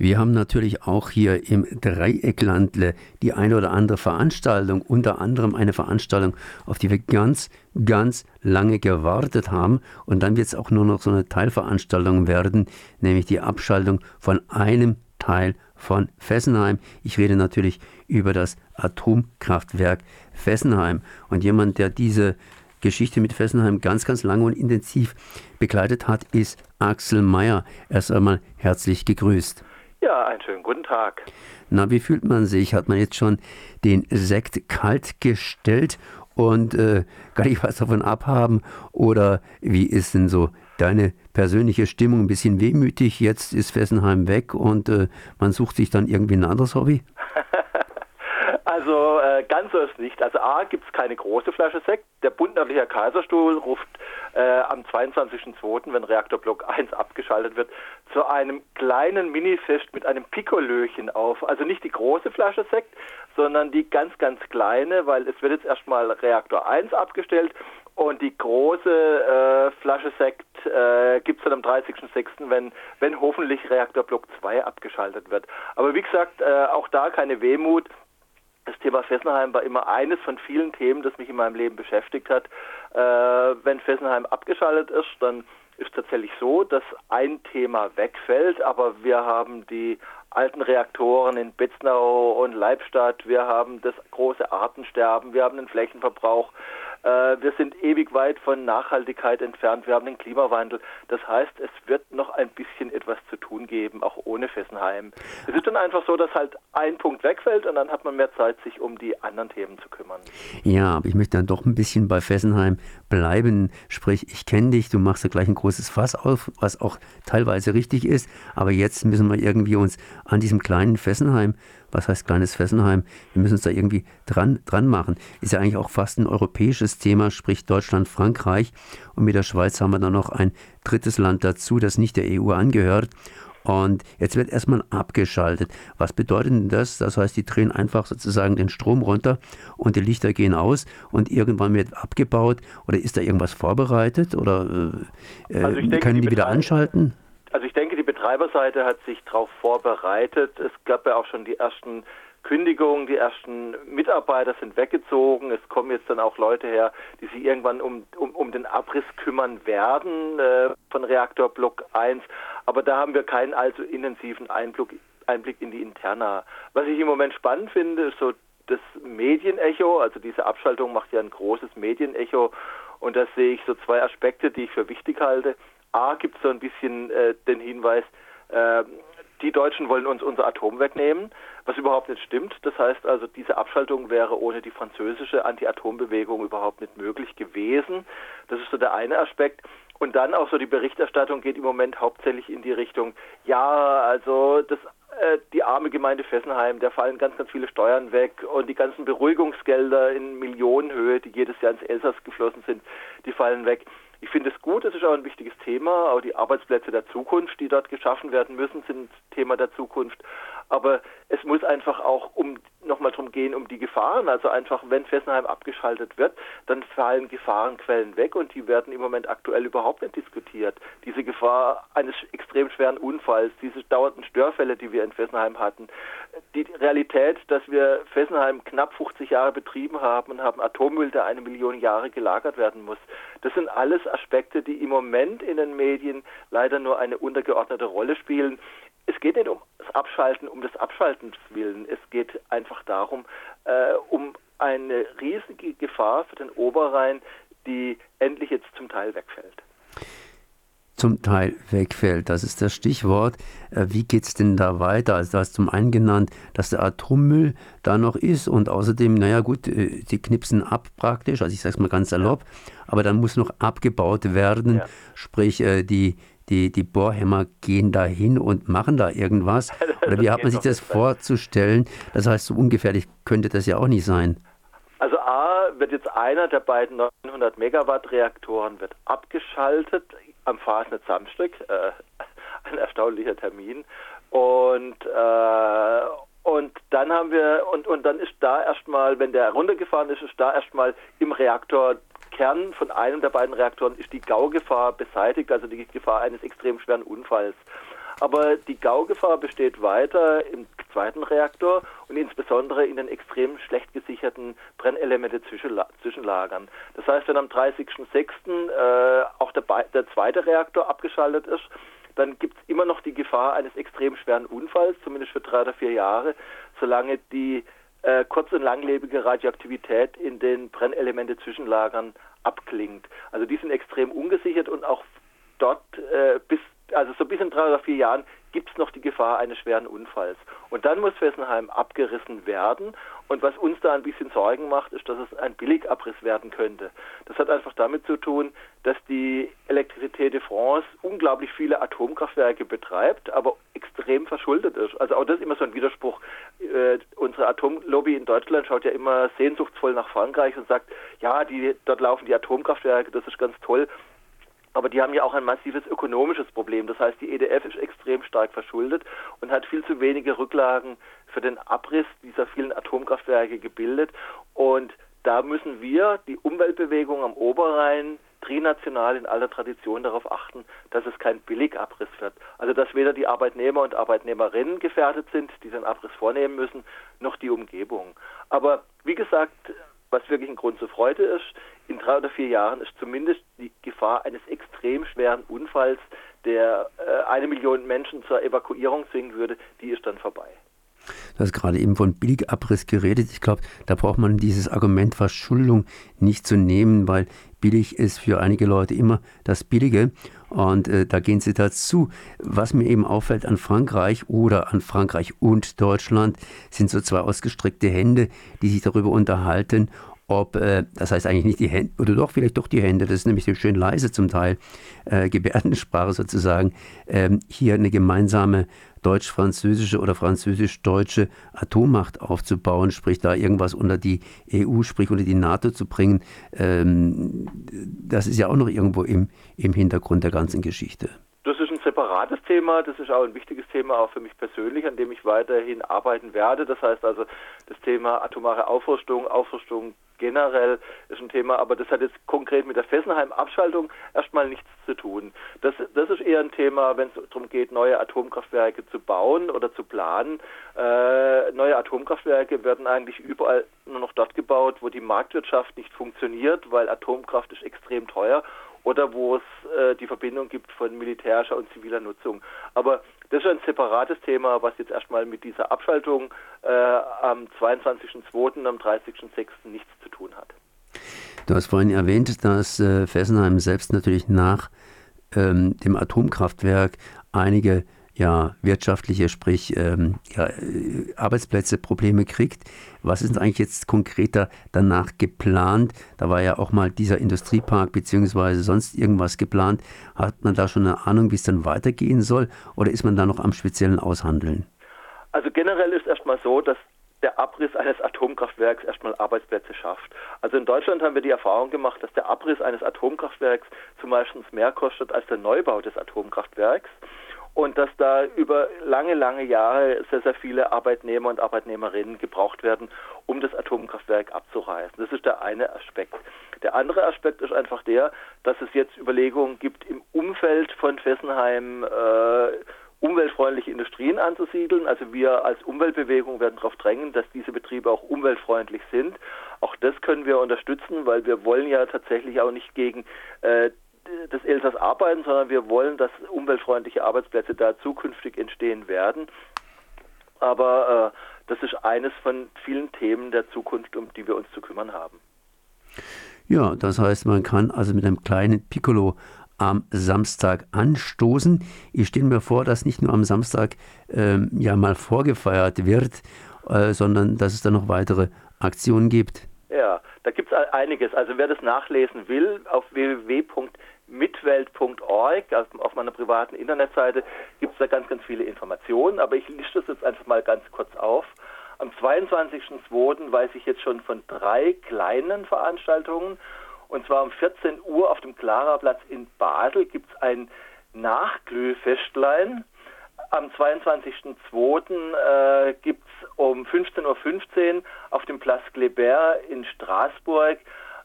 Wir haben natürlich auch hier im Dreiecklandle die eine oder andere Veranstaltung, unter anderem eine Veranstaltung, auf die wir ganz, ganz lange gewartet haben. Und dann wird es auch nur noch so eine Teilveranstaltung werden, nämlich die Abschaltung von einem Teil von Fessenheim. Ich rede natürlich über das Atomkraftwerk Fessenheim. Und jemand, der diese Geschichte mit Fessenheim ganz, ganz lange und intensiv begleitet hat, ist Axel Meyer. Erst einmal herzlich gegrüßt. Ja, einen schönen guten Tag. Na, wie fühlt man sich? Hat man jetzt schon den Sekt kalt gestellt und äh, gar nicht was davon abhaben? Oder wie ist denn so deine persönliche Stimmung? Ein bisschen wehmütig, jetzt ist Fessenheim weg und äh, man sucht sich dann irgendwie ein anderes Hobby? Also äh, ganz so ist nicht. Also A gibt es keine große Flasche Sekt. Der Bund Kaiserstuhl ruft äh, am 22.02., wenn Reaktorblock 1 abgeschaltet wird, zu einem kleinen Minifest mit einem Pikolöchen auf. Also nicht die große Flasche Sekt, sondern die ganz, ganz kleine, weil es wird jetzt erstmal Reaktor 1 abgestellt und die große äh, Flasche Sekt äh, gibt es dann am 30.06., wenn, wenn hoffentlich Reaktorblock 2 abgeschaltet wird. Aber wie gesagt, äh, auch da keine Wehmut. Das Thema Fessenheim war immer eines von vielen Themen, das mich in meinem Leben beschäftigt hat. Äh, wenn Fessenheim abgeschaltet ist, dann ist tatsächlich so, dass ein Thema wegfällt, aber wir haben die alten Reaktoren in Betznau und Leibstadt, wir haben das große Artensterben, wir haben den Flächenverbrauch, wir sind ewig weit von Nachhaltigkeit entfernt. Wir haben den Klimawandel. Das heißt, es wird noch ein bisschen etwas zu tun geben, auch ohne Fessenheim. Es ist dann einfach so, dass halt ein Punkt wegfällt und dann hat man mehr Zeit, sich um die anderen Themen zu kümmern. Ja, aber ich möchte dann doch ein bisschen bei Fessenheim bleiben. Sprich, ich kenne dich, du machst da gleich ein großes Fass auf, was auch teilweise richtig ist. Aber jetzt müssen wir irgendwie uns an diesem kleinen Fessenheim was heißt kleines Fessenheim? Wir müssen uns da irgendwie dran, dran machen. Ist ja eigentlich auch fast ein europäisches Thema, sprich Deutschland, Frankreich. Und mit der Schweiz haben wir dann noch ein drittes Land dazu, das nicht der EU angehört. Und jetzt wird erstmal abgeschaltet. Was bedeutet denn das? Das heißt, die drehen einfach sozusagen den Strom runter und die Lichter gehen aus und irgendwann wird abgebaut oder ist da irgendwas vorbereitet oder äh, also denke, können die, die wieder anschalten? Also ich denke, die Betreiberseite hat sich darauf vorbereitet. Es gab ja auch schon die ersten Kündigungen, die ersten Mitarbeiter sind weggezogen. Es kommen jetzt dann auch Leute her, die sich irgendwann um, um, um den Abriss kümmern werden äh, von Reaktorblock 1. Aber da haben wir keinen allzu intensiven Einblick, Einblick in die Interna. Was ich im Moment spannend finde, ist so das Medienecho. Also diese Abschaltung macht ja ein großes Medienecho. Und da sehe ich so zwei Aspekte, die ich für wichtig halte. A gibt es so ein bisschen äh, den Hinweis, äh, die Deutschen wollen uns unser Atom wegnehmen, was überhaupt nicht stimmt. Das heißt also, diese Abschaltung wäre ohne die französische Anti-Atom-Bewegung überhaupt nicht möglich gewesen. Das ist so der eine Aspekt. Und dann auch so die Berichterstattung geht im Moment hauptsächlich in die Richtung, ja, also das äh, die arme Gemeinde Fessenheim, da fallen ganz, ganz viele Steuern weg und die ganzen Beruhigungsgelder in Millionenhöhe, die jedes Jahr ins Elsass geflossen sind, die fallen weg. Ich finde es gut, es ist auch ein wichtiges Thema. Auch die Arbeitsplätze der Zukunft, die dort geschaffen werden müssen, sind Thema der Zukunft. Aber es muss einfach auch um nochmal darum gehen, um die Gefahren. Also einfach, wenn Fessenheim abgeschaltet wird, dann fallen Gefahrenquellen weg und die werden im Moment aktuell überhaupt nicht diskutiert. Diese Gefahr eines extrem schweren Unfalls, diese dauernden Störfälle, die wir in Fessenheim hatten, die Realität, dass wir Fessenheim knapp 50 Jahre betrieben haben und haben Atommüll, der eine Million Jahre gelagert werden muss. Das sind alles Aspekte, die im Moment in den Medien leider nur eine untergeordnete Rolle spielen. Es geht nicht um das Abschalten, um des Abschaltens willen. Es geht einfach darum, äh, um eine riesige Gefahr für den Oberrhein, die endlich jetzt zum Teil wegfällt zum Teil wegfällt. Das ist das Stichwort. Äh, wie geht es denn da weiter? Also, du hast zum einen genannt, dass der Atommüll da noch ist und außerdem, naja, gut, äh, sie knipsen ab praktisch, also ich sage es mal ganz salopp, aber dann muss noch abgebaut werden, ja. sprich, äh, die, die, die Bohrhämmer gehen da hin und machen da irgendwas. Oder wie hat man sich das vorzustellen? Das heißt, so ungefährlich könnte das ja auch nicht sein. Also A wird jetzt einer der beiden 900 Megawatt Reaktoren wird abgeschaltet am Fasnet Samstag, äh, ein erstaunlicher Termin. Und äh, und dann haben wir und und dann ist da erstmal, wenn der runtergefahren ist, ist da erstmal im Reaktorkern von einem der beiden Reaktoren ist die Gaugefahr beseitigt, also die Gefahr eines extrem schweren Unfalls. Aber die Gaugefahr besteht weiter im zweiten Reaktor und insbesondere in den extrem schlecht gesicherten Brennelemente-Zwischenlagern. Das heißt, wenn am 30.06. Äh, auch der, der zweite Reaktor abgeschaltet ist, dann gibt es immer noch die Gefahr eines extrem schweren Unfalls, zumindest für drei oder vier Jahre, solange die äh, kurz- und langlebige Radioaktivität in den Brennelemente-Zwischenlagern abklingt. Also die sind extrem ungesichert und auch dort äh, bis, also so bis in drei oder vier Jahren gibt es noch die Gefahr eines schweren Unfalls. Und dann muss Fessenheim abgerissen werden. Und was uns da ein bisschen Sorgen macht, ist, dass es ein Billigabriss werden könnte. Das hat einfach damit zu tun, dass die Electricité de France unglaublich viele Atomkraftwerke betreibt, aber extrem verschuldet ist. Also auch das ist immer so ein Widerspruch. Äh, unsere Atomlobby in Deutschland schaut ja immer sehnsuchtsvoll nach Frankreich und sagt, ja, die, dort laufen die Atomkraftwerke, das ist ganz toll. Aber die haben ja auch ein massives ökonomisches Problem. Das heißt, die EDF ist extrem stark verschuldet und hat viel zu wenige Rücklagen für den Abriss dieser vielen Atomkraftwerke gebildet. Und da müssen wir, die Umweltbewegung am Oberrhein, trinational in aller Tradition darauf achten, dass es kein Billigabriss wird. Also dass weder die Arbeitnehmer und Arbeitnehmerinnen gefährdet sind, die den Abriss vornehmen müssen, noch die Umgebung. Aber wie gesagt, was wirklich ein Grund zur Freude ist, in drei oder vier Jahren ist zumindest die Gefahr eines extrem schweren Unfalls, der äh, eine Million Menschen zur Evakuierung zwingen würde, die ist dann vorbei. Du hast gerade eben von Billigabriss geredet. Ich glaube, da braucht man dieses Argument Verschuldung nicht zu nehmen, weil billig ist für einige Leute immer das Billige. Und äh, da gehen sie dazu. Was mir eben auffällt an Frankreich oder an Frankreich und Deutschland, sind so zwei ausgestreckte Hände, die sich darüber unterhalten, ob, äh, das heißt eigentlich nicht die Hände, oder doch vielleicht doch die Hände, das ist nämlich schön leise zum Teil, äh, Gebärdensprache sozusagen, ähm, hier eine gemeinsame deutsch-französische oder französisch-deutsche Atommacht aufzubauen, sprich da irgendwas unter die EU, sprich unter die NATO zu bringen, ähm, das ist ja auch noch irgendwo im, im Hintergrund der ganzen Geschichte. Das ist ein separates Thema, das ist auch ein wichtiges Thema auch für mich persönlich, an dem ich weiterhin arbeiten werde. Das heißt also das Thema atomare Aufrüstung, Aufrüstung generell ist ein Thema, aber das hat jetzt konkret mit der Fessenheim-Abschaltung erstmal nichts zu tun. Das, das ist eher ein Thema, wenn es darum geht, neue Atomkraftwerke zu bauen oder zu planen. Äh, neue Atomkraftwerke werden eigentlich überall nur noch dort gebaut, wo die Marktwirtschaft nicht funktioniert, weil Atomkraft ist extrem teuer oder wo es äh, die Verbindung gibt von militärischer und ziviler Nutzung. Aber das ist ein separates Thema, was jetzt erstmal mit dieser Abschaltung äh, am 22.02. und am 30.06. nichts zu tun hat. Du hast vorhin erwähnt, dass äh, Fessenheim selbst natürlich nach ähm, dem Atomkraftwerk einige ja, wirtschaftliche, sprich ähm, ja, äh, Arbeitsplätze, Probleme kriegt. Was ist eigentlich jetzt konkreter danach geplant? Da war ja auch mal dieser Industriepark beziehungsweise sonst irgendwas geplant. Hat man da schon eine Ahnung, wie es dann weitergehen soll oder ist man da noch am speziellen Aushandeln? Also generell ist erstmal so, dass der Abriss eines Atomkraftwerks erstmal Arbeitsplätze schafft. Also in Deutschland haben wir die Erfahrung gemacht, dass der Abriss eines Atomkraftwerks zumeist mehr kostet als der Neubau des Atomkraftwerks und dass da über lange, lange Jahre sehr, sehr viele Arbeitnehmer und Arbeitnehmerinnen gebraucht werden, um das Atomkraftwerk abzureißen. Das ist der eine Aspekt. Der andere Aspekt ist einfach der, dass es jetzt Überlegungen gibt, im Umfeld von Fessenheim äh, umweltfreundliche Industrien anzusiedeln. Also wir als Umweltbewegung werden darauf drängen, dass diese Betriebe auch umweltfreundlich sind. Auch das können wir unterstützen, weil wir wollen ja tatsächlich auch nicht gegen äh, des Elsass arbeiten, sondern wir wollen, dass umweltfreundliche Arbeitsplätze da zukünftig entstehen werden. Aber äh, das ist eines von vielen Themen der Zukunft, um die wir uns zu kümmern haben. Ja, das heißt, man kann also mit einem kleinen Piccolo am Samstag anstoßen. Ich stelle mir vor, dass nicht nur am Samstag ähm, ja mal vorgefeiert wird, äh, sondern dass es dann noch weitere Aktionen gibt. Ja, da gibt es einiges. Also wer das nachlesen will, auf www.mitwelt.org, also auf meiner privaten Internetseite, gibt es da ganz, ganz viele Informationen. Aber ich liste das jetzt einfach mal ganz kurz auf. Am 22.02. weiß ich jetzt schon von drei kleinen Veranstaltungen. Und zwar um 14 Uhr auf dem Klaraplatz in Basel gibt es ein Nachglühfestlein. Am 22.02. Äh, gibt es um 15.15 Uhr auf dem Place Kléber in Straßburg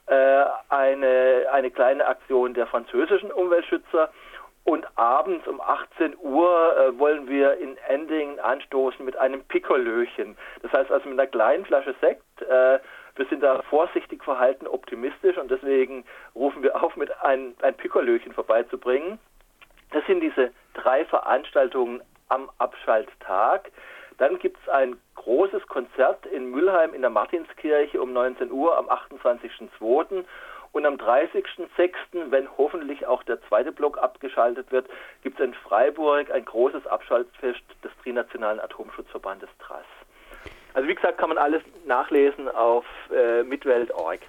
eine, eine kleine Aktion der französischen Umweltschützer. Und abends um 18 Uhr äh, wollen wir in Endingen anstoßen mit einem Pikolöchen. Das heißt also mit einer kleinen Flasche Sekt. Äh, wir sind da vorsichtig verhalten, optimistisch und deswegen rufen wir auf, mit ein, ein Pikolöchen vorbeizubringen. Das sind diese drei Veranstaltungen am Abschalttag. Dann gibt es ein großes Konzert in Mülheim in der Martinskirche um 19 Uhr am 28.02. Und am 30.06., wenn hoffentlich auch der zweite Block abgeschaltet wird, gibt es in Freiburg ein großes Abschaltfest des Trinationalen Atomschutzverbandes TRAS. Also wie gesagt, kann man alles nachlesen auf äh, mitwelt.org.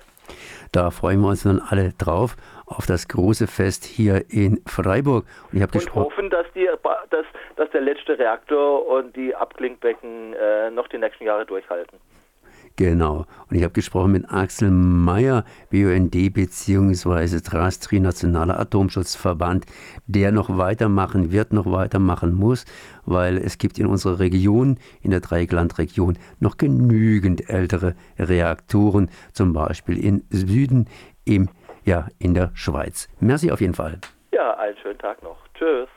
Da freuen wir uns dann alle drauf, auf das große Fest hier in Freiburg. Und, ich und hoffen, dass, die, dass, dass der letzte Reaktor und die Abklingbecken äh, noch die nächsten Jahre durchhalten. Genau. Und ich habe gesprochen mit Axel Meyer, BUND bzw. Trastri, Nationaler Atomschutzverband, der noch weitermachen wird, noch weitermachen muss, weil es gibt in unserer Region, in der Dreiecklandregion, noch genügend ältere Reaktoren, zum Beispiel in Süden, im, ja, in der Schweiz. Merci auf jeden Fall. Ja, einen schönen Tag noch. Tschüss.